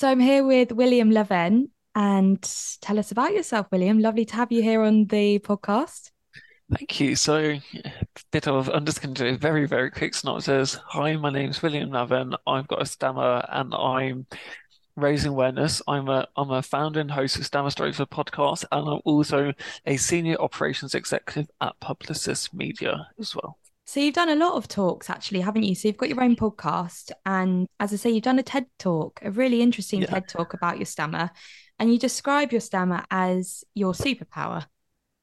So I'm here with William Laven and tell us about yourself, William. Lovely to have you here on the podcast. Thank you. So, a bit of I'm just going to do a very, very quick synopsis. Hi, my name's William Laven. I've got a stammer and I'm raising awareness. I'm a I'm a founder and host of Stammer Stories for podcast, and I'm also a senior operations executive at Publicis Media as well. So you've done a lot of talks actually, haven't you? So you've got your own podcast and as I say, you've done a TED talk, a really interesting yeah. TED talk about your stammer. And you describe your stammer as your superpower.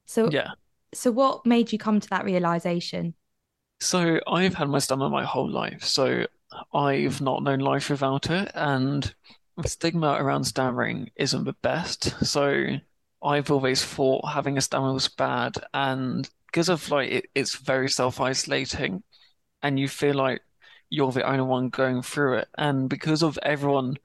So yeah. So what made you come to that realization? So I've had my stammer my whole life. So I've not known life without it. And the stigma around stammering isn't the best. So I've always thought having a stammer was bad. And because of like it, it's very self-isolating and you feel like you're the only one going through it. And because of everyone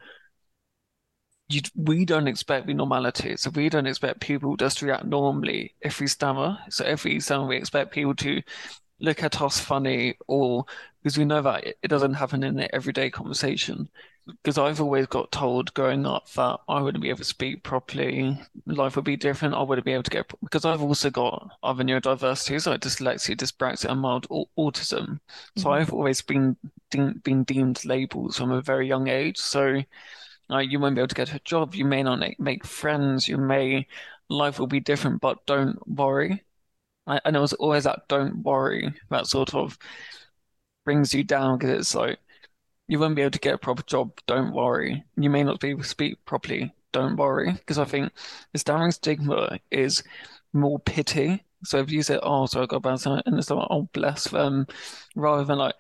you, we don't expect the normality. So we don't expect people just to react normally if we stammer. So if we stammer we expect people to look at us funny or because we know that it, it doesn't happen in the everyday conversation because I've always got told growing up that I wouldn't be able to speak properly, life would be different. I wouldn't be able to get because I've also got other neurodiversities like dyslexia, dyspraxia, and mild autism. So mm-hmm. I've always been de- been deemed labels from a very young age. So you won't be able to get a job. You may not make friends. You may life will be different, but don't worry. I, and it was always that don't worry that sort of brings you down because it's like you won't be able to get a proper job. Don't worry. You may not be able to speak properly. Don't worry. Because I think the stammering stigma is more pity. So if you say, oh, so I got bad and it's like, oh, bless them, rather than like,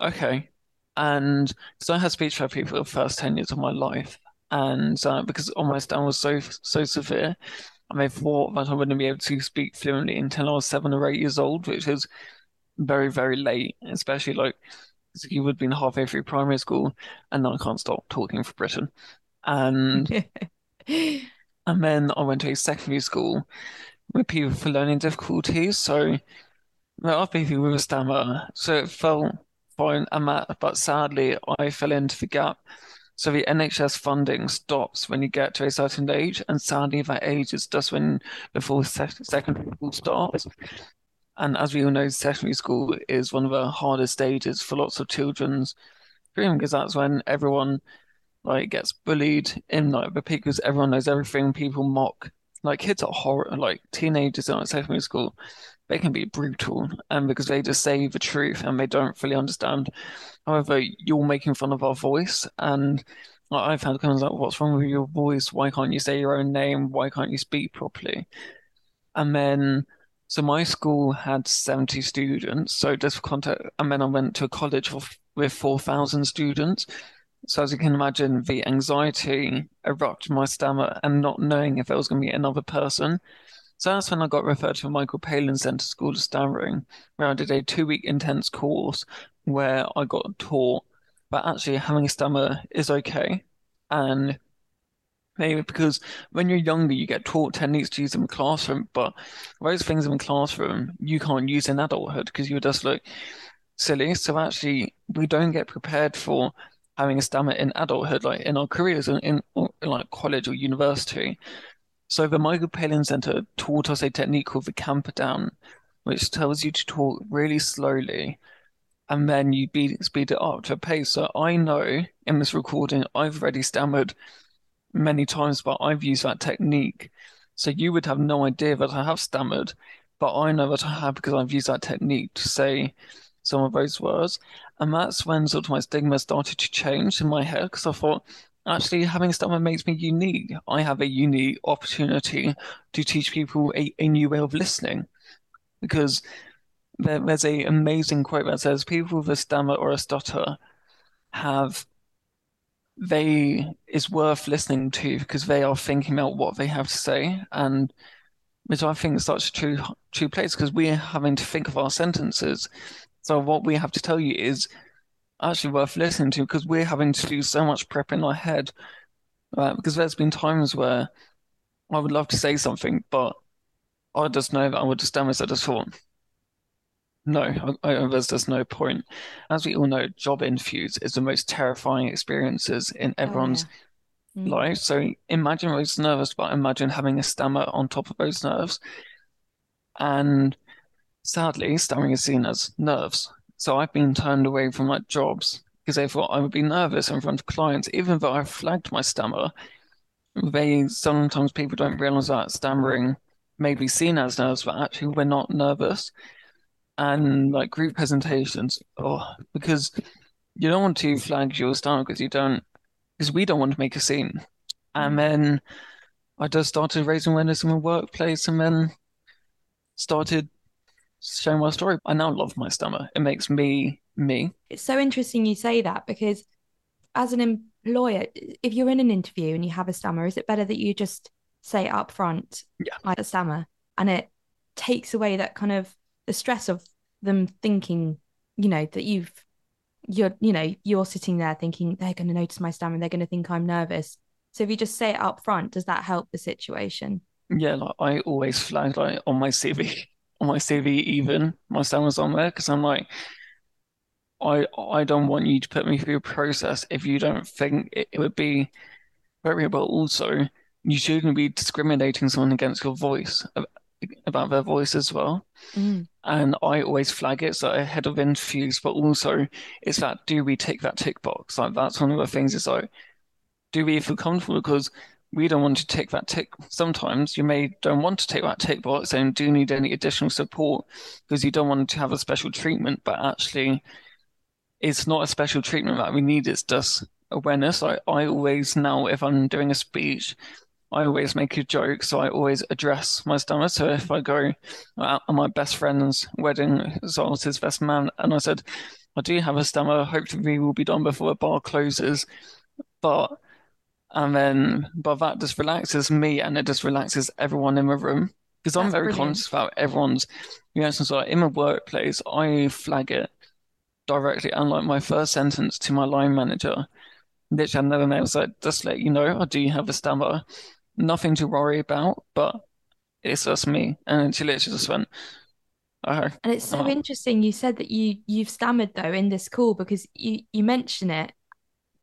okay. And so I had speech therapy for the first 10 years of my life. And uh, because all my stammer was so, so severe, and they thought that I wouldn't be able to speak fluently until I was seven or eight years old, which is very, very late, especially like you would have been halfway through primary school, and then I can't stop talking for Britain. And and then I went to a secondary school with people for learning difficulties. So there are people with a stammer, so it felt fine. And that, but sadly, I fell into the gap. So the NHS funding stops when you get to a certain age, and sadly, that age is just when before secondary school starts. And as we all know, secondary school is one of the hardest stages for lots of children's dream because that's when everyone like gets bullied in like the peak because everyone knows everything. People mock like kids are horror like teenagers in like, secondary school. They can be brutal, and because they just say the truth and they don't fully understand. However, you're making fun of our voice, and like, I've had comments like, "What's wrong with your voice? Why can't you say your own name? Why can't you speak properly?" And then so my school had 70 students. So just for context, and then I went to a college with 4,000 students. So as you can imagine, the anxiety erupted my stammer and not knowing if there was going to be another person. So that's when I got referred to Michael Palin Center School of Stammering, where I did a two-week intense course where I got taught that actually having a stammer is okay. And Maybe because when you're younger, you get taught techniques to use in the classroom, but those things in the classroom you can't use in adulthood because you just look silly. So actually, we don't get prepared for having a stammer in adulthood, like in our careers, in, in, in like college or university. So the Michael Palin Center taught us a technique called the Camperdown, which tells you to talk really slowly and then you beat, speed it up to a pace. So I know in this recording I've already stammered many times, but I've used that technique. So you would have no idea that I have stammered, but I know that I have because I've used that technique to say some of those words. And that's when sort of my stigma started to change in my head because I thought, actually, having stammer makes me unique. I have a unique opportunity to teach people a, a new way of listening because there, there's a amazing quote that says people with a stammer or a stutter have they is worth listening to because they are thinking about what they have to say and which I think is such a true true place because we're having to think of our sentences. So what we have to tell you is actually worth listening to because we're having to do so much prep in our head. Uh, because there's been times where I would love to say something, but I just know that I would just damage. I just thought, no, I, I, there's just no point. As we all know, job interviews is the most terrifying experiences in oh, everyone's mm. like so imagine those nerves, but imagine having a stammer on top of those nerves. And sadly, stammering is seen as nerves. So I've been turned away from like jobs because they thought I would be nervous in front of clients, even though I flagged my stammer. They sometimes people don't realize that stammering may be seen as nerves, but actually we're not nervous. And like group presentations, oh, because you don't want to flag your stammer because you don't, because we don't want to make a scene. And mm. then I just started raising awareness in my workplace, and then started sharing my story. I now love my stammer. It makes me me. It's so interesting you say that because as an employer, if you're in an interview and you have a stammer, is it better that you just say up front, yeah. I have a stammer, and it takes away that kind of the stress of them thinking, you know, that you've you're you know you're sitting there thinking they're going to notice my stammer they're going to think i'm nervous. So if you just say it up front does that help the situation? Yeah like i always flag like on my cv on my cv even my stammer's on there because i'm like I I don't want you to put me through a process if you don't think it, it would be but also you shouldn't be discriminating someone against your voice about their voice as well. Mm. And I always flag it so ahead of interviews, but also it's that do we tick that tick box? Like that's one of the things is like, do we feel comfortable? Because we don't want to tick that tick. Sometimes you may don't want to take that tick box and do need any additional support because you don't want to have a special treatment, but actually it's not a special treatment that we need, it's just awareness. I, I always now, if I'm doing a speech, I always make a joke, so I always address my stammer. So if I go out on my best friend's wedding, so I was his best man, and I said, I do have a stammer, hopefully we will be done before the bar closes. But and then but that just relaxes me and it just relaxes everyone in the room. Because I'm very brilliant. conscious about everyone's reactions. So in my workplace, I flag it directly. And like my first sentence to my line manager, which I never met, so just let you know, I do have a stammer. Nothing to worry about, but it's just me. And she literally just went, Oh, and it's so oh. interesting. You said that you you've stammered though in this call because you you mention it,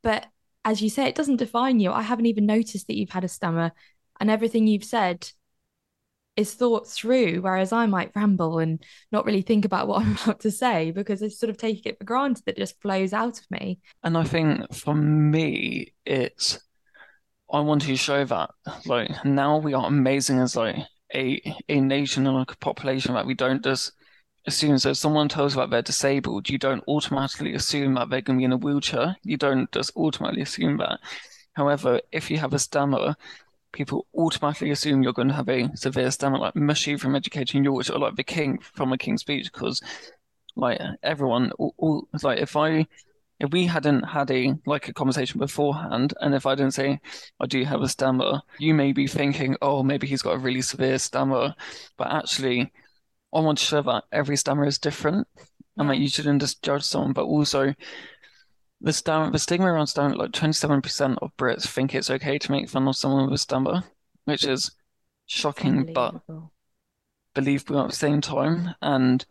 but as you say, it doesn't define you. I haven't even noticed that you've had a stammer, and everything you've said is thought through, whereas I might ramble and not really think about what I'm about to say because I sort of take it for granted that it just flows out of me. And I think for me, it's I want to show that like now we are amazing as like a a nation and like a population that we don't just assume so if someone tells that they're disabled, you don't automatically assume that they're to be in a wheelchair. You don't just automatically assume that. However, if you have a stammer, people automatically assume you're to have a severe stammer, like Mushy from Educating Yorkshire, or like the King from a King's Speech, because like everyone, all, all, like if I if we hadn't had a like a conversation beforehand, and if I didn't say I do have a stammer, you may be thinking, oh, maybe he's got a really severe stammer, but actually, I want to show that every stammer is different, and that you shouldn't just judge someone, but also the stammer, the stigma around stammer, like 27% of Brits think it's okay to make fun of someone with a stammer, which is shocking, but believable at the same time. And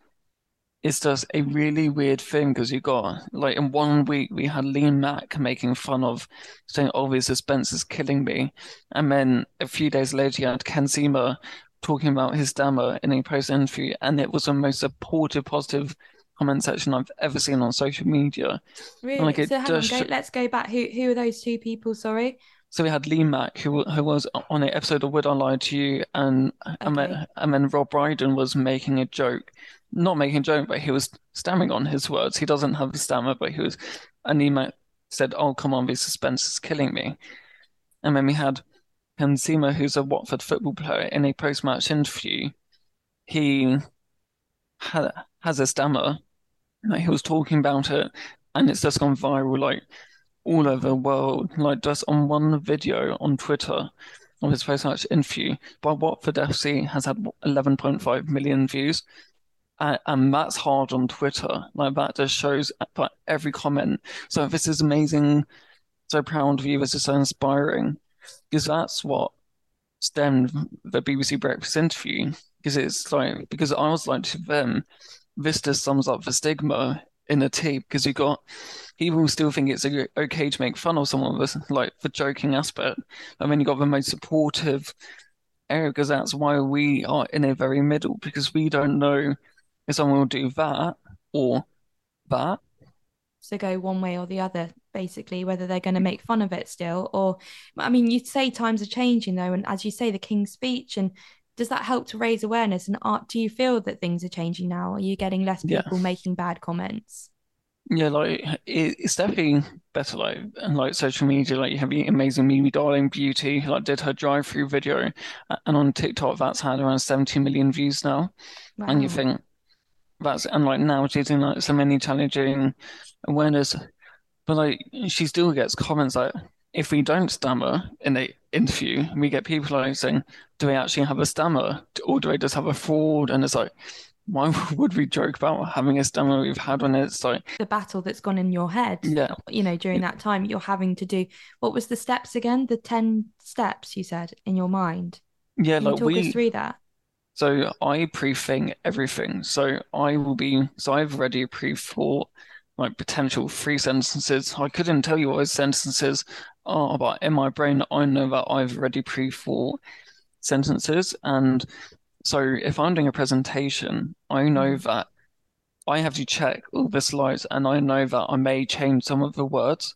it's just a really weird thing because you got, like, in one week, we had Lee Mack making fun of saying, oh, this suspense is killing me. And then a few days later, you had Ken Sema talking about his stammer in a post interview, and it was the most supportive, positive comment section I've ever seen on social media. Really? Like so hang on, go, let's go back. Who who are those two people? Sorry. So we had Lee Mack, who who was on an episode of Would I Lie to You, and okay. and, then, and then Rob Brydon was making a joke, not making a joke, but he was stammering on his words. He doesn't have a stammer, but he was, and he said, "Oh come on, this suspense is killing me." And then we had Ken who's a Watford football player, in a post-match interview. He had, has a stammer, he was talking about it, and it's just gone viral, like all over the world. Like just on one video on Twitter of his post-match interview by Watford FC has had 11.5 million views. Uh, and that's hard on Twitter. Like that just shows every comment. So this is amazing. So proud of you. This is so inspiring because that's what stemmed the BBC Breakfast interview. Because it's like because I was like to them, this just sums up the stigma in a T because you got people still think it's okay to make fun of someone with like the joking aspect. I mean, you got the most supportive area because that's why we are in a very middle because we don't know if someone will do that or that. So go one way or the other, basically, whether they're going to make fun of it still, or I mean, you'd say times are changing though, and as you say, the King's Speech, and does that help to raise awareness? And art, do you feel that things are changing now? Are you getting less people yeah. making bad comments? Yeah, like it's definitely better. Like and like social media, like you have the amazing Mimi Darling Beauty, like did her drive-through video, and on TikTok that's had around 70 million views now. Wow. And you think that's and like now she's doing like so many challenging awareness, but like she still gets comments like if we don't stammer in the interview, we get people like saying, "Do we actually have a stammer, or do I just have a fraud?" And it's like, why would we joke about having a stammer we've had when it's like the battle that's gone in your head? Yeah, you know, during that time, you're having to do what was the steps again? The ten steps you said in your mind. Yeah, Can like talk we us through that. So I pre-think everything. So I will be. So I've already pre-thought like potential free sentences. I couldn't tell you what those sentences are, but in my brain, I know that I've already pre-thought sentences. And so if I'm doing a presentation, I know mm. that I have to check all the slides and I know that I may change some of the words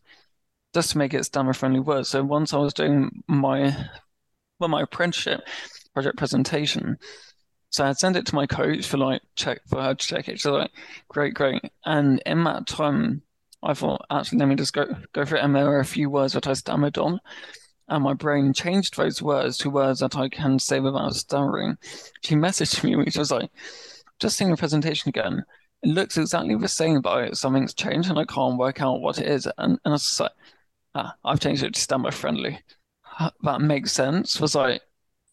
just to make it stammer friendly words. So once I was doing my well, my apprenticeship project presentation, so I'd send it to my coach for like check for her to check it. She's like, great, great. And in that time, I thought, actually, let me just go go for it. And there were a few words that I stammered on, and my brain changed those words to words that I can say without stammering. She messaged me, which was like, just seeing the presentation again. It looks exactly the same, but something's changed, and I can't work out what it is. And and I was like, ah, I've changed it to stammer friendly. That makes sense. Was like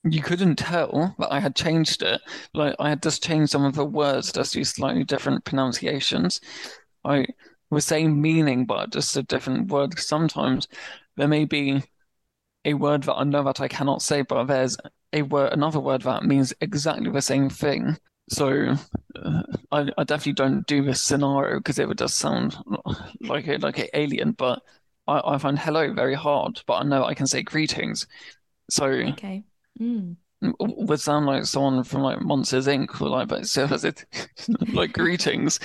you couldn't tell that I had changed it. Like I had just changed some of the words, just use slightly different pronunciations. I was same meaning, but just a different word. Sometimes there may be a word that I know that I cannot say, but there's a word, another word that means exactly the same thing. So uh, I, I definitely don't do this scenario because it would just sound like a like an alien. But I, I find hello very hard, but I know I can say greetings. So okay. Mm. Would sound like someone from like Monsters Inc. or like, but so it like greetings.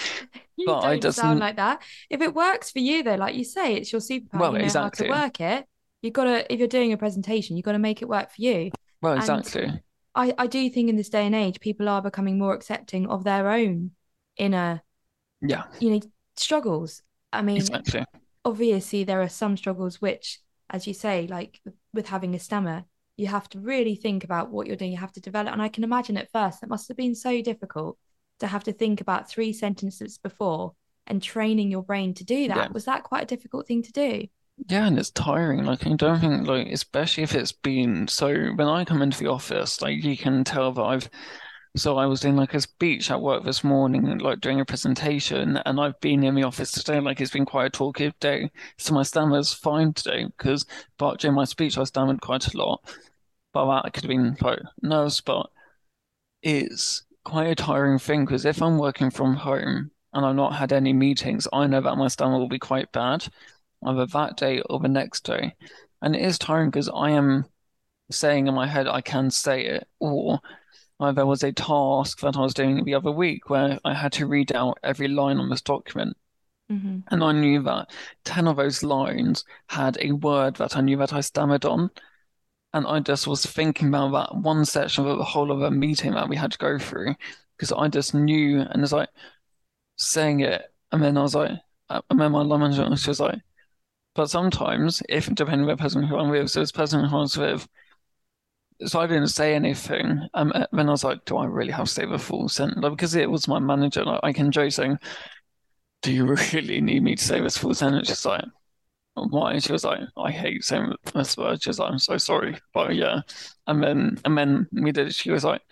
you but don't I just sound like that. If it works for you though, like you say, it's your superpower. Well, you know exactly. how to work it. You've gotta if you're doing a presentation, you've gotta make it work for you. Well, exactly. And I, I do think in this day and age, people are becoming more accepting of their own inner yeah, you know, struggles. I mean exactly. obviously there are some struggles which, as you say, like with having a stammer, you have to really think about what you're doing. You have to develop. And I can imagine at first it must have been so difficult to have to think about three sentences before and training your brain to do that. Yeah. Was that quite a difficult thing to do? Yeah, and it's tiring. Like I don't think like especially if it's been so when I come into the office, like you can tell that I've so I was doing like a speech at work this morning, like doing a presentation, and I've been in the office today. Like it's been quite a talkative day, so my stammer's fine today because, but during my speech I stammered quite a lot but that could have been quite nerves, but it's quite a tiring thing because if I'm working from home and I've not had any meetings, I know that my stammer will be quite bad either that day or the next day. And it is tiring because I am saying in my head I can say it, or uh, there was a task that I was doing the other week where I had to read out every line on this document. Mm-hmm. And I knew that 10 of those lines had a word that I knew that I stammered on. And I just was thinking about that one section of the whole of a meeting that we had to go through because I just knew and was like saying it. And then I was like, I then my line manager was like, but sometimes, if depending on the person who I'm with, so this person who I was with, so I didn't say anything. Um, then I was like, do I really have to say the full sentence? Like, because it was my manager, like, I can joke saying, do you really need me to say this full sentence? Just like, why? She was like, I hate saying this word. She like, I'm so sorry. But yeah. And then and then we did she was like,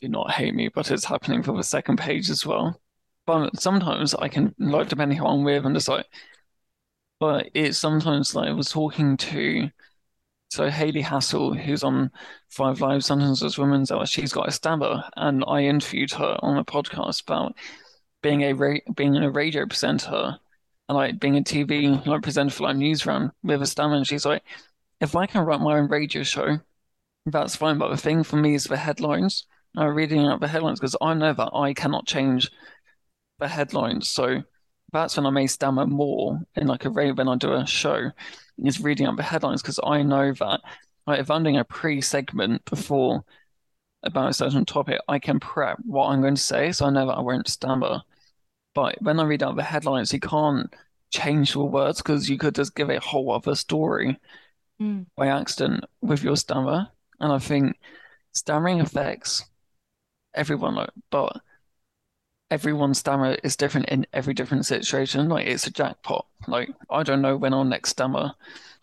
Do not hate me, but it's happening for the second page as well. But sometimes I can like depending who I'm with, I'm just like but it's sometimes like I was talking to so Hayley Hassall, who's on Five Live Sentences Women's Hour, she's got a stammer, and I interviewed her on a podcast about being a ra being a radio presenter and like being a TV like presenter for like news run with a stammer. And she's like, if I can write my own radio show, that's fine. But the thing for me is the headlines. I'm reading out the headlines because I know that I cannot change the headlines. So that's when I may stammer more in like a radio when I do a show is reading up the headlines because I know that like, if I'm doing a pre-segment before about a certain topic, I can prep what I'm going to say, so I know that I won't stammer. But when I read out the headlines, you can't change your words because you could just give a whole other story Mm. by accident with your stammer. And I think stammering affects everyone, but everyone's stammer is different in every different situation. Like it's a jackpot. Like I don't know when I'll next stammer.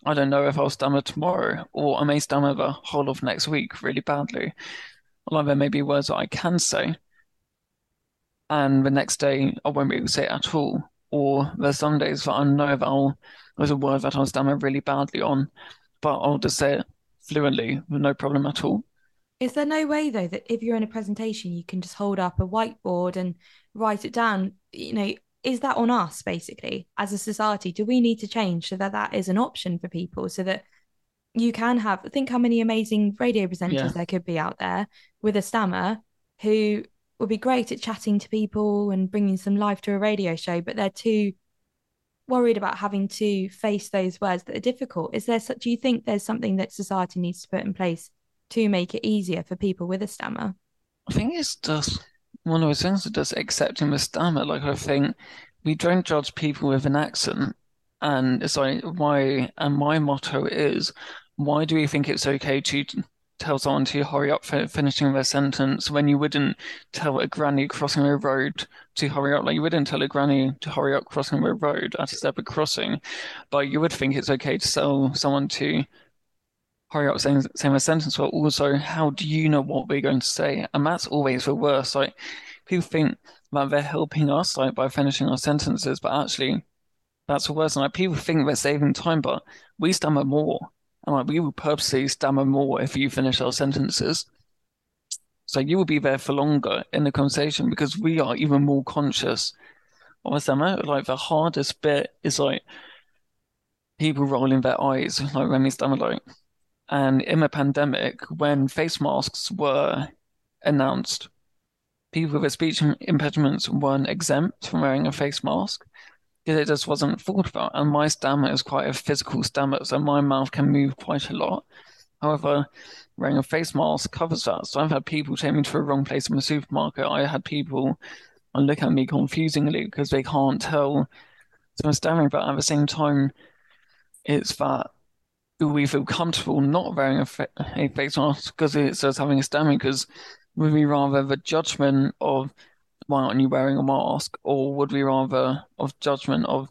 I don't know if I'll stammer tomorrow, or I may stammer the whole of next week really badly. Like there may be words that I can say, and the next day I won't be able to say it at all. Or there's some days that I know that I'll there's a word that I'll stammer really badly on, but I'll just say it fluently with no problem at all. Is there no way though that if you're in a presentation, you can just hold up a whiteboard and write it down? You know, is that on us basically as a society? Do we need to change so that that is an option for people so that you can have think how many amazing radio presenters Yeah. there could be out there with a stammer who would be great at chatting to people and bringing some life to a radio show, but they're too worried about having to face those words that are difficult. Is there such, do you think there's something that society needs to put in place to make it easier for people with a stammer? I think it's just one of those things that just accepting the stammer. Like I think we don't judge people with an accent, and it's like why. And my motto is, why do we think it's okay to tell someone to hurry up for finishing their sentence when you wouldn't tell a granny crossing a road to hurry up? Like you wouldn't tell a granny to hurry up crossing a road at a zebra crossing, but you would think it's okay to tell someone to hurry up saying saying a sentence, but also how do you know what we're going to say? And that's always the worst. Like people think that they're helping us like by finishing our sentences, but actually that's the worst. And like people think they're saving time, but we stammer more. And like we will purposely stammer more if you finish our sentences. So you will be there for longer in the conversation because we are even more conscious of a stammer. Like the hardest bit is like people rolling their eyes, like when we stammer like and in the pandemic, when face masks were announced, people with speech impediments weren't exempt from wearing a face mask because it just wasn't thought about. And my stammer is quite a physical stammer, so my mouth can move quite a lot. However, wearing a face mask covers that. So I've had people take me to the wrong place in the supermarket. I had people look at me confusingly because they can't tell. So I'm stammering, but at the same time, it's that we feel comfortable not wearing a, fa a face mask because it's us having a stammer because would we rather the judgment of why aren't you wearing a mask or would we rather of judgment of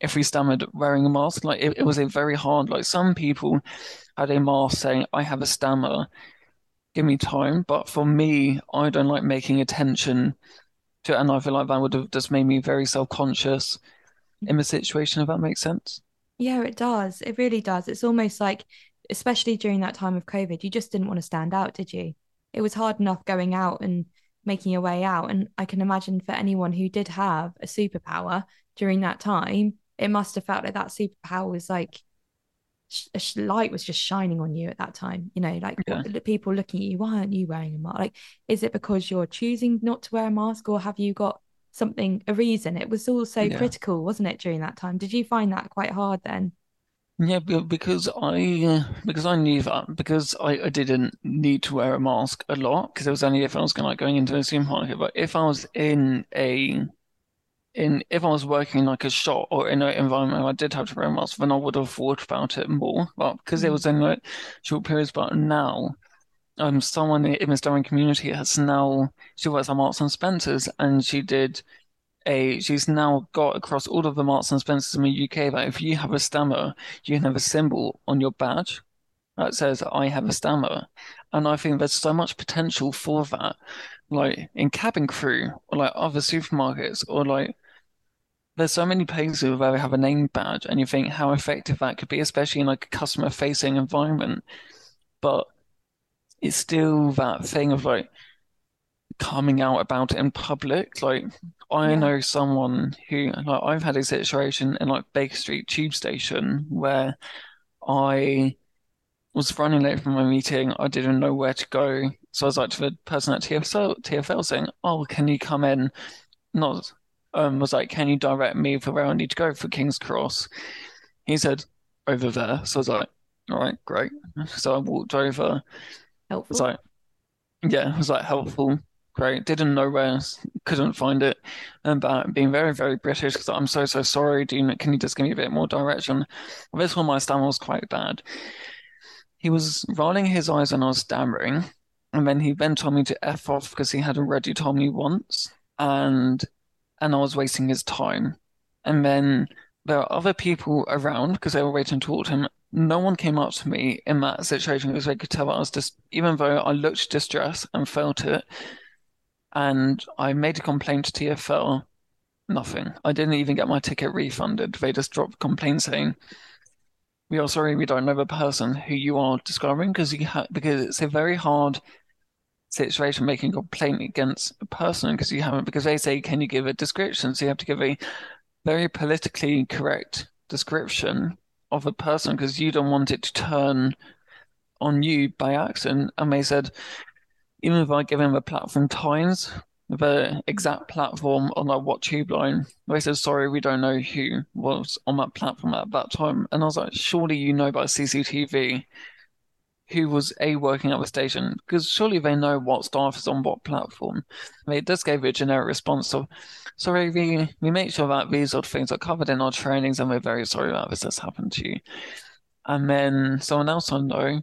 if we stammered wearing a mask? Like it, it was a very hard like some people had a mask saying I have a stammer give me time. But for me I don't like making attention to and I feel like that would have just made me very self-conscious in the situation if that makes sense Yeah, it does. It really does. It's almost like, especially during that time of COVID, you just didn't want to stand out, did you? It was hard enough going out and making your way out. And I can imagine for anyone who did have a superpower during that time, it must have felt like that superpower was like a light was just shining on you at that time. You know, like Yeah. people looking at you, why aren't you wearing a mask? Like, is it because you're choosing not to wear a mask or have you got something, a reason? It was all so Yeah. critical, wasn't it, during that time? Did you find that quite hard then? Yeah, because I uh, because I knew that because I, I didn't need to wear a mask a lot because it was only if I was going like going into a supermarket. But if I was in a in if I was working in like a shop or in an environment where I did have to wear a mask, then I would have thought about it more. But because it Mm. was in like short periods, but now um someone in the Stirling community has now she works at Marks and Spencers and she did a she's now got across all of the Marks and Spencers in the UK that if you have a stammer, you can have a symbol on your badge that says I have a stammer. And I think there's so much potential for that. Like in cabin crew or like other supermarkets or like there's so many places where they have a name badge and you think how effective that could be, especially in like a customer facing environment. But it's still that thing of like coming out about it in public. Like I Yeah. know someone who, like, I've had a situation in like Baker Street Tube Station where I was running late from my meeting. I didn't know where to go. So I was like to the person at TFL, TFL saying, Oh, can you come in? Not, um, was like, Can you direct me for where I need to go for King's Cross? He said, Over there. So I was like, All right, great. So I walked over. Helpful. like, yeah, it was like helpful. Great. Didn't know where, couldn't find it. And but being very, very British because I'm so, so sorry. Do you, can you just give me a bit more direction? This one, my stammer was quite bad. He was rolling his eyes when I was stammering, and then he then told me to F off because he had already told me once, and and I was wasting his time. And then there are other people around because they were waiting to talk to him. No one came up to me in that situation because they could tell I was just, even though I looked distressed and felt it, and I made a complaint to TFL, nothing. I didn't even get my ticket refunded. They just dropped a complaint saying, "We are sorry, we don't know the person who you are describing because you ha because it's a very hard situation making a complaint against a person because you haven't because they say, can you give a description? So you have to give a very politically correct description of a person because you don't want it to turn on you by accident. And they said, even if I give him the platform times, the exact platform on like what tube line, they said, sorry, we don't know who was on that platform at that time. And I was like, surely you know by CCTV who was A working at the station, because surely they know what staff is on what platform. It just gave a generic response of, sorry, we, we make sure that these sort of things are covered in our trainings and we're very sorry that this has happened to you. And then someone else I know,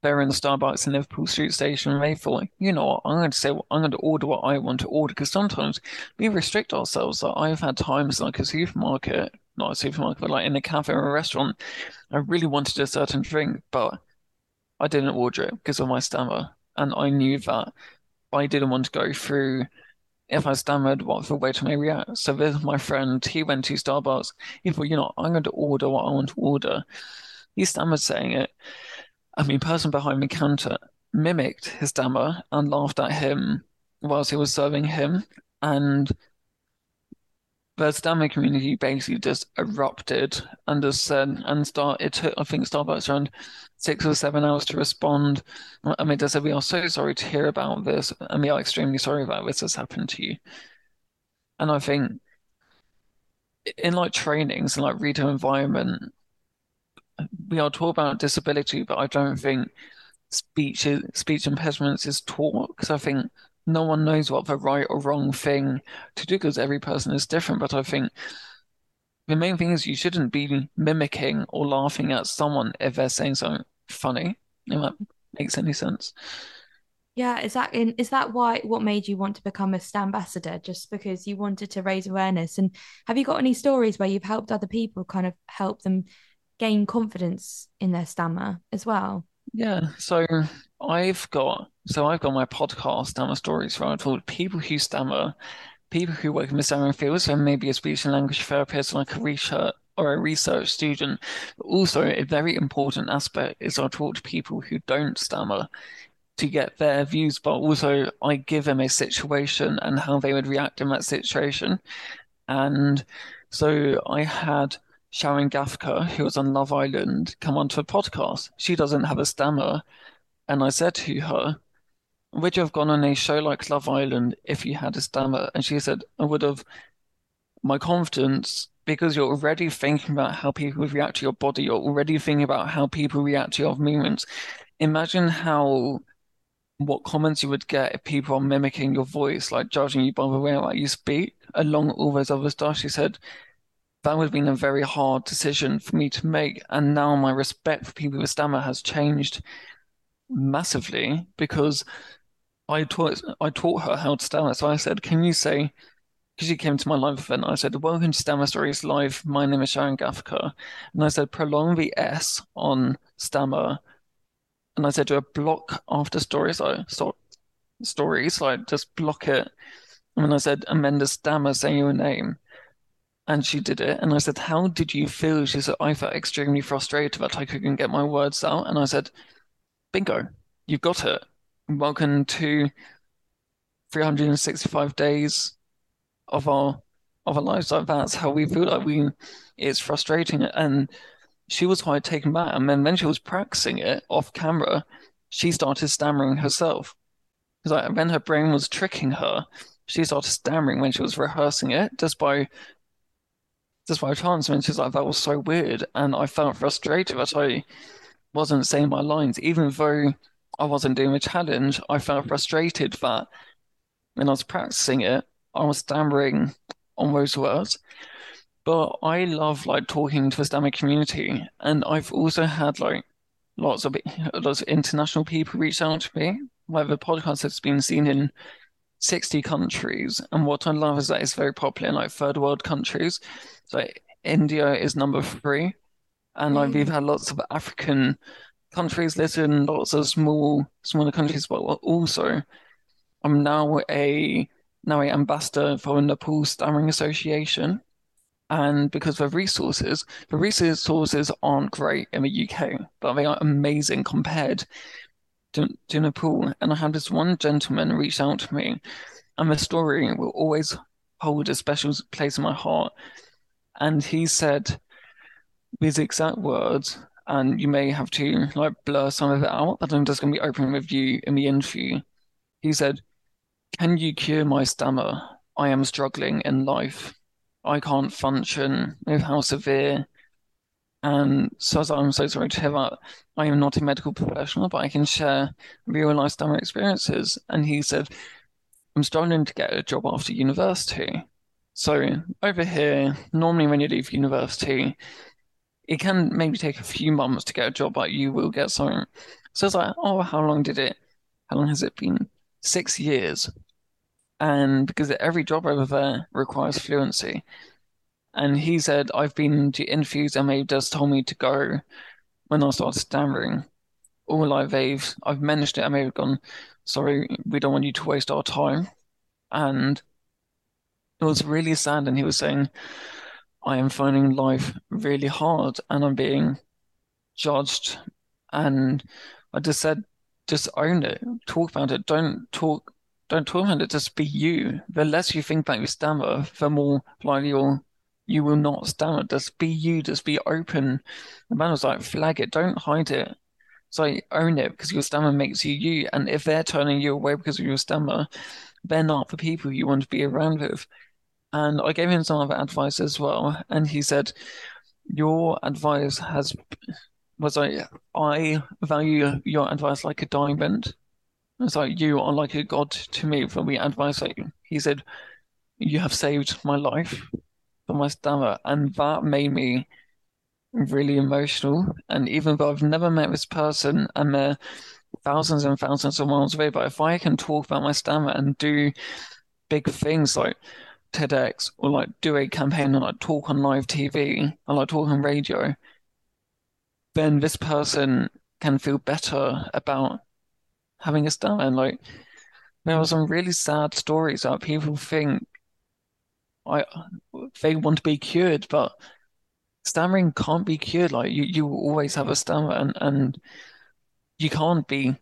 they're in the Starbucks in Liverpool Street Station, and they thought, you know what, I'm going to say, I'm going to order what I want to order, because sometimes we restrict ourselves. Like I've had times like a supermarket, not a supermarket, but like in a cafe or a restaurant, I really wanted a certain drink, but I didn't order it because of my stammer. And I knew that I didn't want to go through if I stammered, what the waiter may react. So with my friend, he went to Starbucks. He thought, you know, I'm going to order what I want to order. He stammered saying it. I mean, person behind the counter mimicked his stammer and laughed at him whilst he was serving him. And the stammer community basically just erupted and just um, said and start it took I think Starbucks around six or seven hours to respond. I mean they said we are so sorry to hear about this and we are extremely sorry that this has happened to you. And I think in like trainings and like retail environment we are taught about disability, but I don't think speech is, speech impediments is taught because I think no one knows what the right or wrong thing to do because every person is different. But I think the main thing is you shouldn't be mimicking or laughing at someone if they're saying something funny. If that makes any sense. Yeah, is that in, is that why what made you want to become a STAM ambassador? Just because you wanted to raise awareness? And have you got any stories where you've helped other people kind of help them gain confidence in their stammer as well? Yeah, so I've got so I've got my podcast, Stammer Stories, where I talk to people who stammer, people who work in the stammering field, so maybe a speech and language therapist, like a research or a research student. But also, a very important aspect is I talk to people who don't stammer to get their views, but also I give them a situation and how they would react in that situation. And so I had Sharon Gaffka, who was on Love Island, come onto a podcast. She doesn't have a stammer. And I said to her, Would you have gone on a show like Love Island if you had a stammer? And she said, I would have. My confidence, because you're already thinking about how people react to your body, you're already thinking about how people react to your movements. Imagine how what comments you would get if people are mimicking your voice, like judging you by the way like you speak, along all those other stuff. She said that would have been a very hard decision for me to make. And now my respect for people with stammer has changed massively because I taught I taught her how to stammer. So I said, "Can you say?" Because she came to my live event, I said, "Welcome to Stammer Stories Live. My name is Sharon Gaffka," and I said, "Prolong the S on stammer," and I said, "Do a block after stories, I so stories, like just block it." And then I said, amend the stammer say your name. And she did it. And I said, How did you feel? She said, I felt extremely frustrated that I couldn't get my words out. And I said, Bingo, you've got it. Welcome to 365 days of our of our lives. Like that's how we feel like we it's frustrating and she was quite taken back. And then when she was practicing it off camera, she started stammering herself. Because like when her brain was tricking her, she started stammering when she was rehearsing it just by just by chance. And she's like, that was so weird. And I felt frustrated that I wasn't saying my lines, even though I wasn't doing the challenge. I felt frustrated that when I was practicing it, I was stammering on those words. But I love like talking to the stammer community, and I've also had like lots of lots of international people reach out to me. Where the podcast has been seen in 60 countries, and what I love is that it's very popular in like third world countries. So India is number three, and like we've mm. had lots of African countries listen, lots oh, of small smaller countries, but also I'm now a now ambassador for the Nepal Stammering Association. And because of resources, the resources aren't great in the UK, but they are amazing compared to, to Nepal. And I had this one gentleman reach out to me, and the story will always hold a special place in my heart. And he said these exact words, and you may have to like blur some of it out, but I'm just going to be open with you in the interview. He said, Can you cure my stammer? I am struggling in life. I can't function with how severe. And so I'm so sorry to hear that. I am not a medical professional, but I can share real life stammer experiences. And he said, I'm struggling to get a job after university. So over here, normally when you leave university, it can maybe take a few months to get a job, but you will get something. So it's like, oh, how long did it? How long has it been? Six years. And because every job over there requires fluency. And he said, I've been to interviews and they just told me to go when I started stammering. Or like they've, I've managed it and they've gone, sorry, we don't want you to waste our time. And it was really sad. And he was saying, I am finding life really hard and I'm being judged. And I just said, just own it, talk about it. Don't talk, don't talk about it. Just be you. The less you think about your stammer, the more likely you'll you will not stammer. Just be you. Just be open. The man was like, flag it. Don't hide it. So own it because your stammer makes you you. And if they're turning you away because of your stammer, they're not the people you want to be around with. And I gave him some other advice as well. And he said, Your advice has was like I value your advice like a diamond. It's like you are like a god to me for the advice like he said, You have saved my life for my stammer. And that made me really emotional. And even though I've never met this person and they're thousands and thousands of miles away, but if I can talk about my stammer and do big things like TEDx or like do a campaign and like talk on live TV and like talk on radio, then this person can feel better about having a stammer. And like there are some really sad stories that people think I they want to be cured, but stammering can't be cured. Like you, you always have a stammer and, and you can't be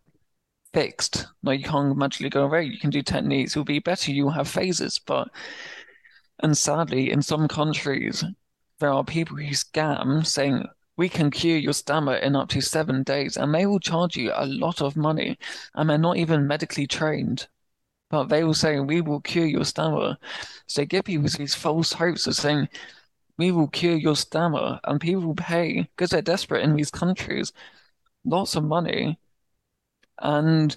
fixed. Like you can't magically go away. You can do techniques, it'll be better, you'll have phases, but and sadly, in some countries, there are people who scam saying, we can cure your stammer in up to seven days, and they will charge you a lot of money, and they're not even medically trained. But they will say, we will cure your stammer. So they give people these false hopes of saying, we will cure your stammer, and people will pay, because they're desperate in these countries, lots of money, and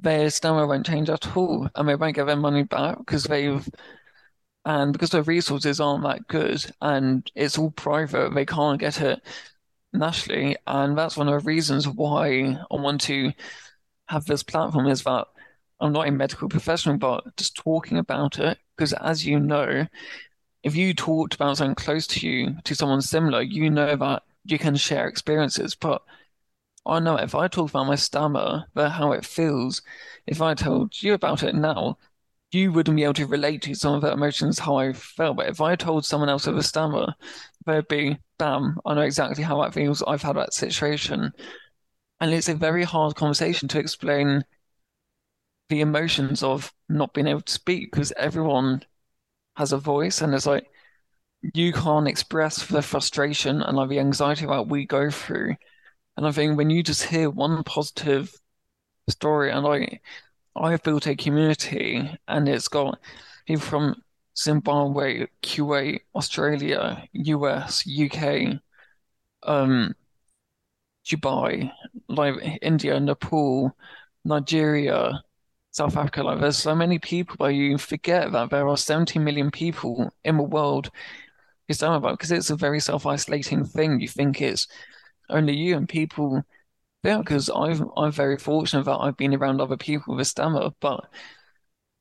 their stammer won't change at all, and they won't get their money back because they've and because their resources aren't that good and it's all private, they can't get it nationally. And that's one of the reasons why I want to have this platform is that I'm not a medical professional, but just talking about it. Because as you know, if you talked about something close to you to someone similar, you know that you can share experiences. But I know if I talk about my stammer, but how it feels, if I told you about it now, you wouldn't be able to relate to some of the emotions how I felt. But if I told someone else with a stammer, they'd be, bam, I know exactly how that feels. I've had that situation. And it's a very hard conversation to explain the emotions of not being able to speak because everyone has a voice, and it's like you can't express the frustration and like the anxiety that we go through. And I think when you just hear one positive story, and like I've built a community, and it's got people from Zimbabwe, Kuwait, Australia, US, UK, um, Dubai, like India, Nepal, Nigeria, South Africa. Like there's so many people, but you forget that there are 70 million people in the world who's about because it's a very self-isolating thing. You think it's only you and people. Yeah, because I've I'm very fortunate that I've been around other people with stammer, but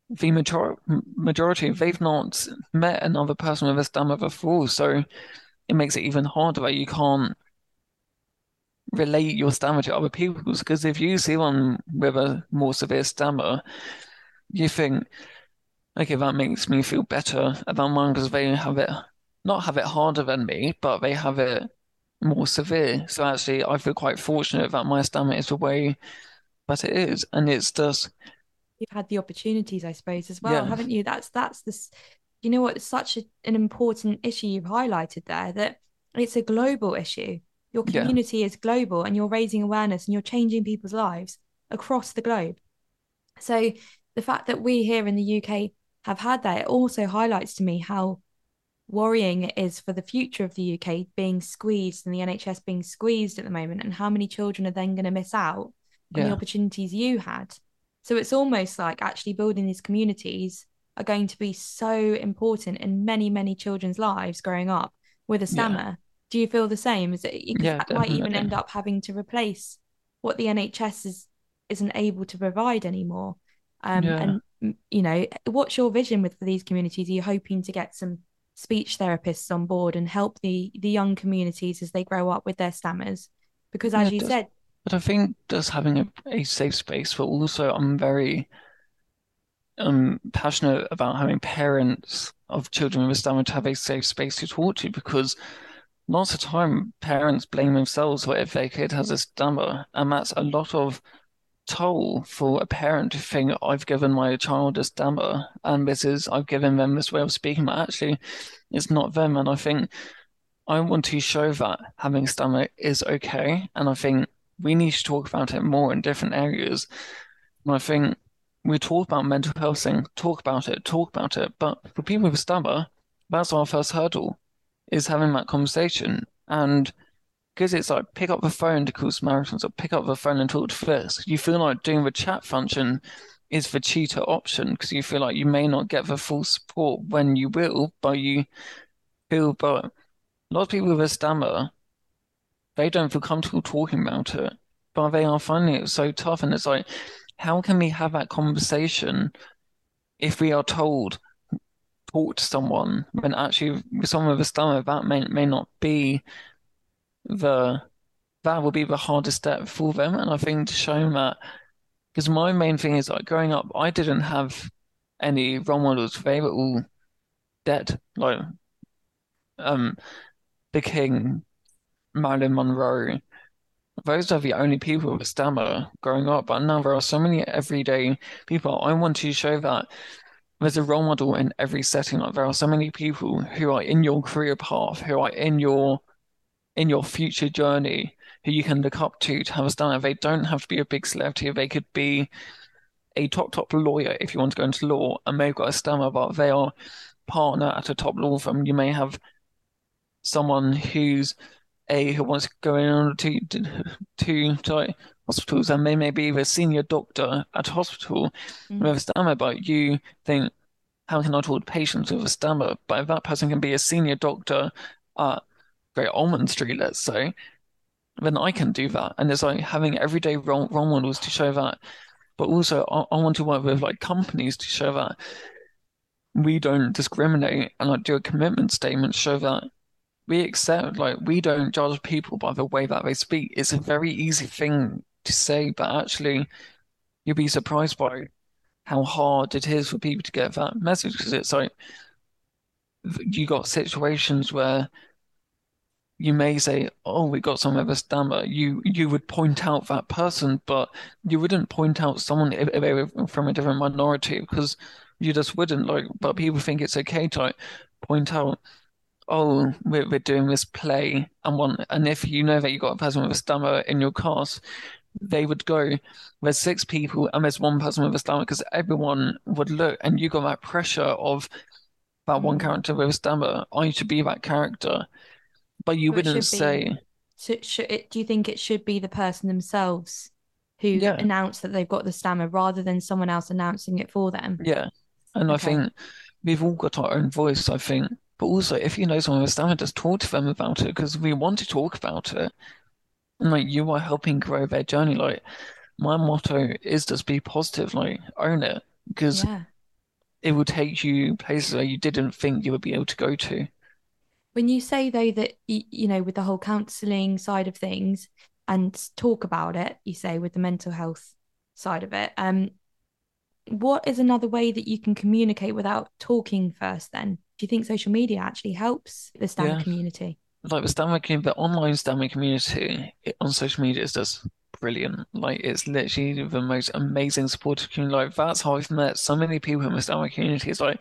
the major majority they've not met another person with a stammer before, so it makes it even harder that you can't relate your stammer to other people's. Because if you see one with a more severe stammer, you think, okay, that makes me feel better about mine because they have it not have it harder than me, but they have it more severe. So actually, I feel quite fortunate that my stammer is the way that it is, and it's just you've had the opportunities, I suppose, as well, yeah. haven't you? That's that's this. You know what? It's such a, an important issue you've highlighted there that it's a global issue. Your community yeah. is global, and you're raising awareness, and you're changing people's lives across the globe. So the fact that we here in the UK have had that, it also highlights to me how worrying it is for the future of the UK being squeezed and the NHS being squeezed at the moment, and how many children are then going to miss out on yeah. the opportunities you had. So it's almost like actually building these communities are going to be so important in many, many children's lives growing up with a stammer. Yeah. Do you feel the same? Is it yeah, that might even end up having to replace what the NHS is isn't able to provide anymore? Um, yeah. and you know, what's your vision with for these communities? Are you hoping to get some speech therapists on board and help the the young communities as they grow up with their stammers. Because as yeah, you does, said but i think just having a, a safe space but also i'm very um passionate about having parents of children with stammer to have a safe space to talk to because lots of time parents blame themselves for if their kid has a stammer and that's a lot of toll for a parent to think I've given my child a stammer and this is I've given them this way of speaking, but actually it's not them. And I think I want to show that having stammer is okay. And I think we need to talk about it more in different areas. And I think we talk about mental health thing, talk about it, talk about it. But for people with stammer, that's our first hurdle is having that conversation. And because it's like pick up the phone to call Samaritans or pick up the phone and talk to Fisk. You feel like doing the chat function is the cheater option because you feel like you may not get the full support when you will, but you feel. But a lot of people with a stammer, they don't feel comfortable talking about it, but they are finding it so tough. And it's like, how can we have that conversation if we are told talk to someone when actually someone with a stammer that may may not be the that will be the hardest step for them. And I think to show them that because my main thing is like growing up, I didn't have any role models. They were all dead. Like um the King, Marilyn Monroe. Those are the only people with a stammer growing up. But now there are so many everyday people. I want to show that there's a role model in every setting. Like there are so many people who are in your career path, who are in your in your future journey who you can look up to to have a stand. They don't have to be a big celebrity. They could be a top top lawyer if you want to go into law and they've got a stammer, but they are partner at a top law firm. You may have someone who's a who wants to go in to to to, hospitals and they may be the senior doctor at a hospital mm-hmm. with a stammer, but you think, how can I talk to patients with a stammer? But if that person can be a senior doctor at Great Ormond Street, let's say, then I can do that. And it's like having everyday role, role models to show that. But also, I, I want to work with like companies to show that we don't discriminate and like do a commitment statement show that we accept like we don't judge people by the way that they speak. It's a very easy thing to say, but actually you'll be surprised by how hard it is for people to get that message because it's like you got situations where you may say, "Oh, we got someone with a stammer." You you would point out that person, but you wouldn't point out someone if, if they were from a different minority because you just wouldn't like. But people think it's okay to like point out, oh, we're we're doing this play, and one, and if you know that you got a person with a stammer in your cast, they would go, there's six people and there's one person with a stammer because everyone would look, and you got that pressure of that one character with a stammer. I should be that character, but you So wouldn't should be- say, So should it, do you think it should be the person themselves who Yeah. announce that they've got the stammer rather than someone else announcing it for them? yeah. And I think we've all got our own voice, I think. But also, if you know someone with stammer, just talk to them about it because we want to talk about it. And like you are helping grow their journey. Like my motto is just be positive, like own it because Yeah. it will take you places where you didn't think you would be able to go to. When you say though that you, know with the whole counselling side of things and talk about it, you say with the mental health side of it, um, what is another way that you can communicate without talking first then? Do you think social media actually helps the STEM Yeah. community? Like the Stammer community, the online Stammer community it, on social media is just brilliant. Like it's literally the most amazing supportive community. Like that's how I've met so many people in the Stammer community. It's like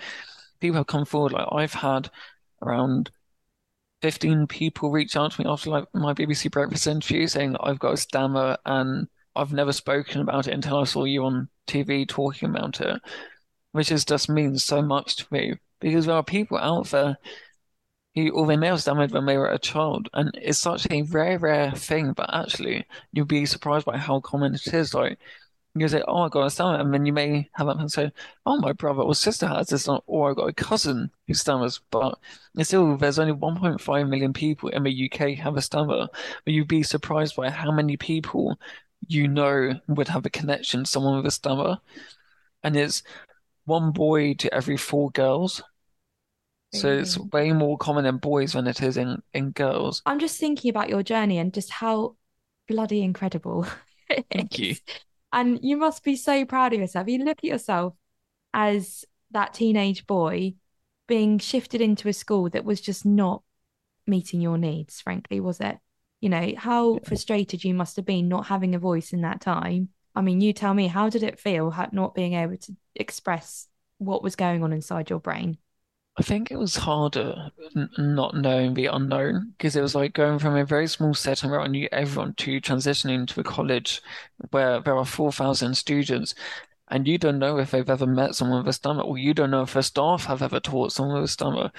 people have come forward. Like I've had around 15 people reach out to me after like my BBC Breakfast interview saying I've got a stammer and I've never spoken about it until I saw you on TV talking about it, which is just means so much to me because there are people out there who they may have stammered when they were a child and it's such a rare, rare thing, but actually you'll be surprised by how common it is. Like you say, Oh, I got a stammer, and then you may have that person say, Oh, my brother or sister has this, or oh, "I've got a cousin who stammers, but still there's only 1.5 million people in the UK have a stammer, but you'd be surprised by how many people you know would have a connection to someone with a stammer. And it's one boy to every four girls. So it's way more common in boys than it is in, in girls. I'm just thinking about your journey and just how bloody incredible Thank you. And you must be so proud of yourself. You look at yourself as that teenage boy being shifted into a school that was just not meeting your needs, frankly, was it? You know, how frustrated you must have been not having a voice in that time. I mean, you tell me, how did it feel not being able to express what was going on inside your brain? I think it was harder n not knowing the unknown because it was like going from a very small setting where I knew everyone to transitioning to a college where there are 4,000 students and you don't know if they've ever met someone with a stammer or you don't know if their staff have ever taught someone with a stammer.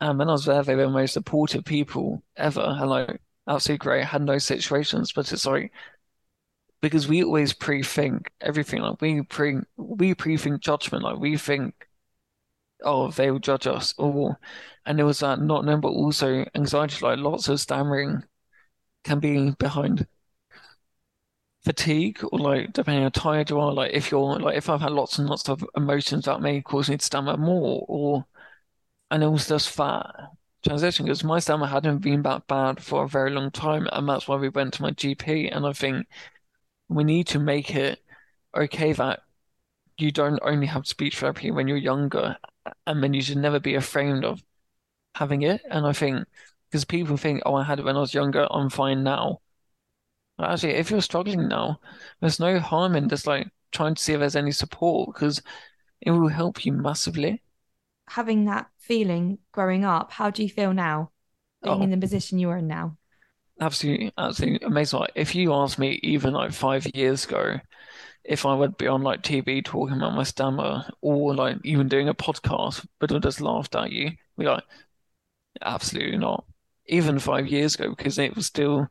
And when I was there, they were the most supportive people ever and like absolutely great. I had no situations, but it's like because we always pre-think everything like we pre we pre-think judgment like we think oh they will judge us or and there was uh, that not knowing but also anxiety like lots of stammering can be behind fatigue or like depending how tired you are. Like if you're like if I've had lots and lots of emotions that may cause me to stammer more or and it was just that transition because my stammer hadn't been that bad for a very long time and that's why we went to my GP and I think we need to make it okay that you don't only have speech therapy when you're younger, and then you should never be afraid of having it. And I think because people think, oh, I had it when I was younger, I'm fine now. But actually, if you're struggling now, there's no harm in just like trying to see if there's any support because it will help you massively. Having that feeling growing up, how do you feel now, being Oh, in the position you are in now? absolutely, absolutely amazing. Like, if you asked me even like five years ago, if I would be on like TV talking about my stammer or like even doing a podcast, but I just laughed at you, be like, absolutely not. Even five years ago, because it was still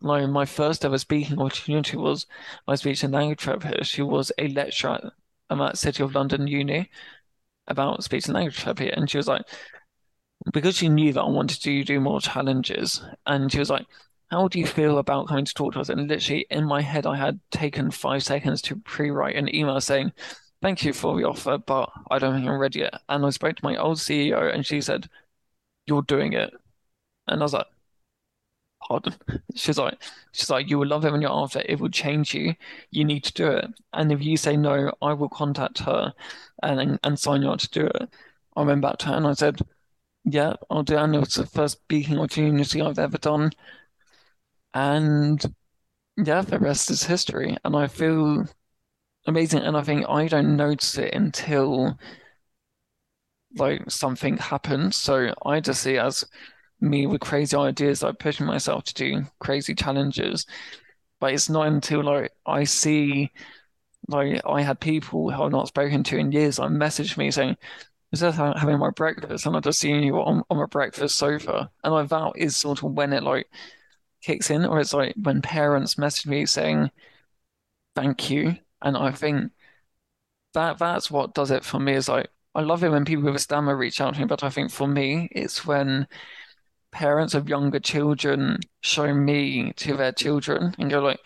like my first ever speaking opportunity was my speech and language therapist. She was a lecturer at at City of London Uni about speech and language therapy, and she was like, because she knew that I wanted to do more challenges, and she was like, How do you feel about coming to talk to us? And literally in my head, I had taken five seconds to pre-write an email saying, Thank you for the offer, but I don't think I'm ready yet. And I spoke to my old CEO, and she said, You're doing it. And I was like, Pardon? She's like, she's like, you will love it when you're after. It will change you. You need to do it. And if you say no, I will contact her and and sign you up to do it. I went back to her and I said, Yeah, I'll do it. And it was the first speaking opportunity I've ever done. And yeah, the rest is history. And I feel amazing. And I think I don't notice it until like something happens. So I just see it as me with crazy ideas, like pushing myself to do crazy challenges. But it's not until like I see like I had people who I've not spoken to in years, like message me saying, "Is that having my breakfast?" And I just seen you on, on my breakfast sofa, and like that is sort of when it like kicks in, or it's like when parents message me saying, "Thank you," and I think that that's what does it for me. Is like I love it when people with a stammer reach out to me, but I think for me, it's when parents of younger children show me to their children and go like,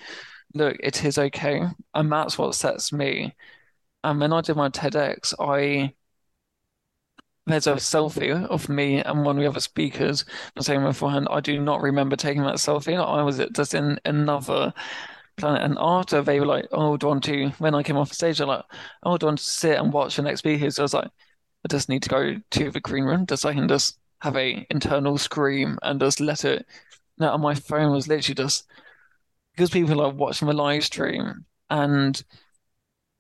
look, it is okay. And that's what sets me. And when I did my TEDx, I there's a selfie of me and one of the other speakers. Saying beforehand, I do not remember taking that selfie. I was just in another planet. And after they were like, oh, do you want to, when I came off stage, they're like, oh, do want to sit and watch the next speaker? So I was like, I just need to go to the green room just so I can just have a internal scream and just let it. No, my phone was literally just because people are watching the live stream and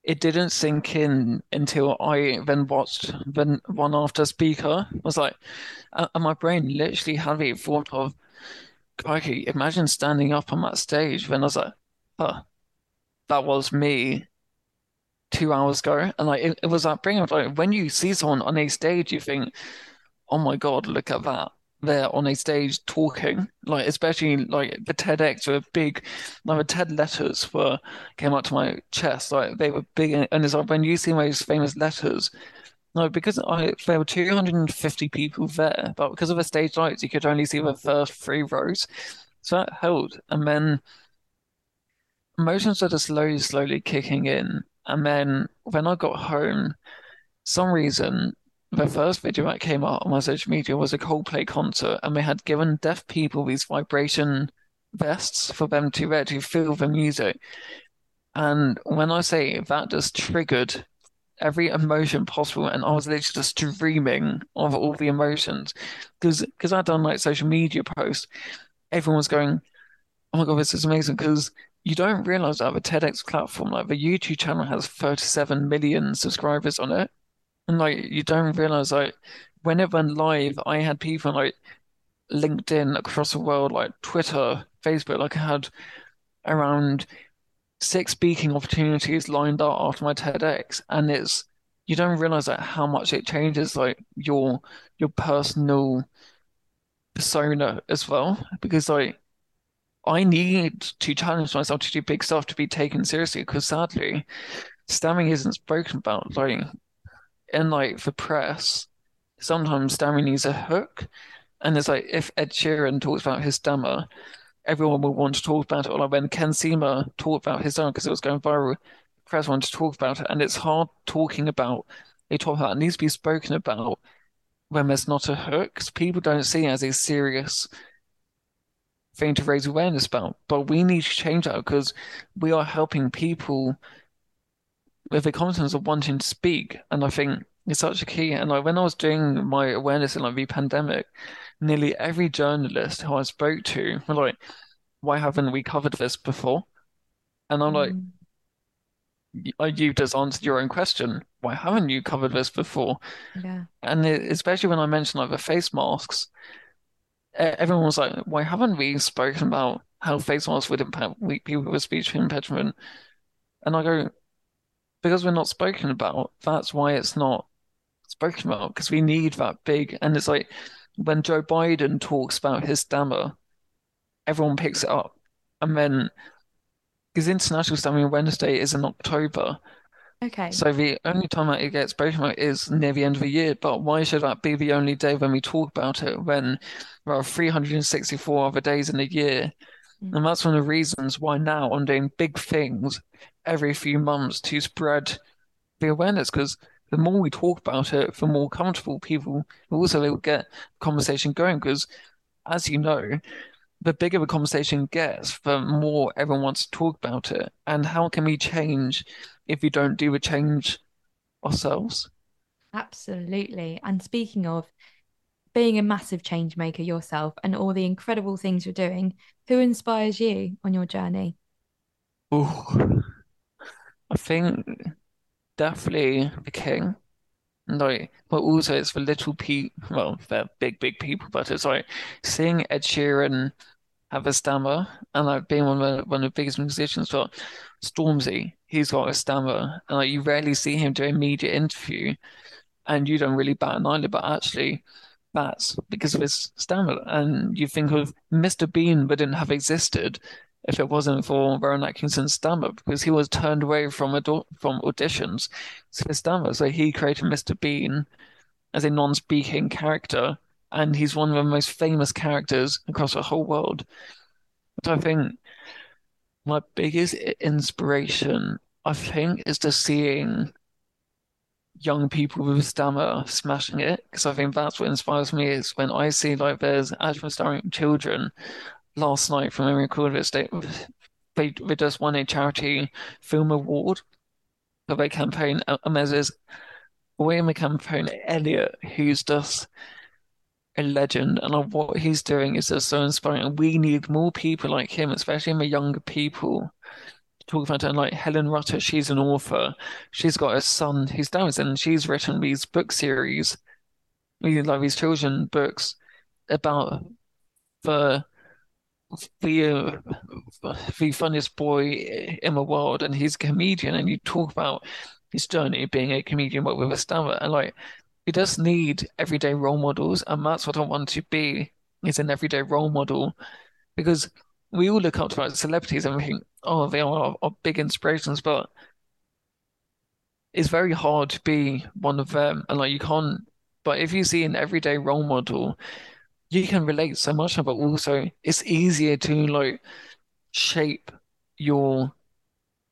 it didn't sink in until I then watched the one after speaker. I was like, and my brain literally had the thought of, crikey, imagine standing up on that stage. Then I was like, huh, that was me two hours ago. And like, it, it was that bring up, like, when you see someone on a stage, you think, oh my God, look at that. They're on a stage talking, like especially like the TEDx were big, like the TED letters were came up to my chest, like they were big, and it's like when you see those famous letters, no, because I there were 250 people there, but because of the stage lights, you could only see the first three rows, so that held, and then emotions started slowly, slowly kicking in, and then when I got home, some reason the first video that came out on my social media was a Coldplay concert, and they had given deaf people these vibration vests for them to wear to feel the music. And when I say that just triggered every emotion possible, and I was literally just dreaming of all the emotions because because I'd done like social media posts, everyone was going, "Oh my god, this is amazing!" Because you don't realize that the TEDx platform, like the YouTube channel, has 37 million subscribers on it. And like you don't realize like when it went live, I had people like LinkedIn across the world, like Twitter, Facebook, like I had around six speaking opportunities lined up after my TEDx. And it's you don't realize like how much it changes like your your personal persona as well. Because like I need to challenge myself to do big stuff to be taken seriously because sadly, stammering isn't spoken about. Like in like the press, sometimes stammer needs a hook. And it's like if Ed Sheeran talks about his stammer, everyone will want to talk about it. Or like when Ken Sema talked about his stammer because it was going viral, press wanted to talk about it. And it's hard talking about a topic that needs to be spoken about when there's not a hook. People don't see it as a serious thing to raise awareness about. But we need to change that because we are helping people with the confidence of wanting to speak. And I think it's such a key. And like when I was doing my awareness in like the pandemic, nearly every journalist who I spoke to were like, why haven't we covered this before? And I'm like, mm. you just answered your own question. Why haven't you covered this before? Yeah. And it, especially when I mentioned like the face masks, everyone was like, why haven't we spoken about how face masks would impact people with speech impediment? And I go, because we're not spoken about, that's why it's not spoken about because we need that big. And it's like when Joe Biden talks about his stammer, everyone picks it up. And then because International Stammering Wednesday is in October. Okay. So the only time that it gets spoken about is near the end of the year. But why should that be the only day when we talk about it when there are 364 other days in a year? Mm. And that's one of the reasons why now I'm doing big things every few months to spread the awareness because the more we talk about it, the more comfortable people also will get conversation going. Because as you know, the bigger the conversation gets, the more everyone wants to talk about it. And how can we change if we don't do the change ourselves? Absolutely. And speaking of being a massive change maker yourself and all the incredible things you're doing, who inspires you on your journey? Oh, I think definitely the king. Like, but also it's for little people. Well, they're big, big people, but it's like seeing Ed Sheeran have a stammer and like being one of the, one of the biggest musicians. But Stormzy, he's got a stammer, and like you rarely see him do a media interview, and you don't really bat an eyelid. But actually, that's because of his stammer. And you think of Mr. Bean wouldn't have existed if it wasn't for Rowan Atkinson's stammer, because he was turned away from from auditions for his stammer. So he created Mr. Bean as a non-speaking character, and he's one of the most famous characters across the whole world. But I think my biggest inspiration, I think, is just seeing young people with stammer smashing it because I think that's what inspires me is when I see like there's asthma starring children last night from a recorded state they, they just won a charity film award for their campaign and there's this boy in the campaign Elliot who's just a legend. And what he's doing is just so inspiring. And we need more people like him especially in the younger people talk about her like Helen Rutter, she's an author. She's got a son. Who's Down and she's written these book series, like these children books about the the uh, the funniest boy in the world, and he's a comedian, and you talk about his journey being a comedian, but with a stammer, and like he does need everyday role models, and that's what I want to be is an everyday role model, because we all look up to our celebrities and we think, oh, they are, are big inspirations, but it's very hard to be one of them. And like you can't, but if you see an everyday role model, you can relate so much, but also it's easier to like shape your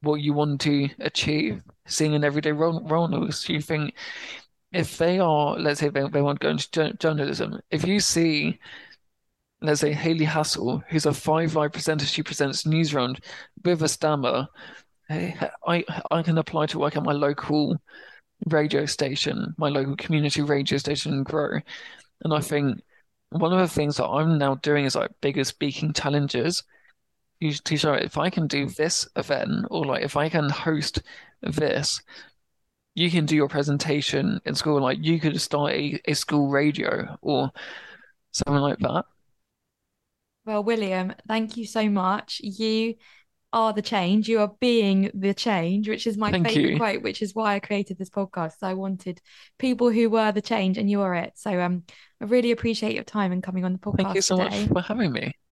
what you want to achieve. Seeing an everyday role, so you think if they are, let's say they, they want to go into journalism, if you see let's say Hayley Hassall, who's a five live presenter, she presents Newsround with a stammer. I I can apply to work at my local radio station, my local community radio station, and grow. And I think one of the things that I'm now doing is like bigger speaking challenges. To show if I can do hmm. this event, or like if I can host this, you can do your presentation in school. Like you could start a, a school radio or something like that. Well, William, thank you so much. You are the change. You are being the change, which is my thank favorite you. quote, which is why I created this podcast. I wanted people who were the change, and you are it. So um, I really appreciate your time and coming on the podcast. Thank you so today. much for having me.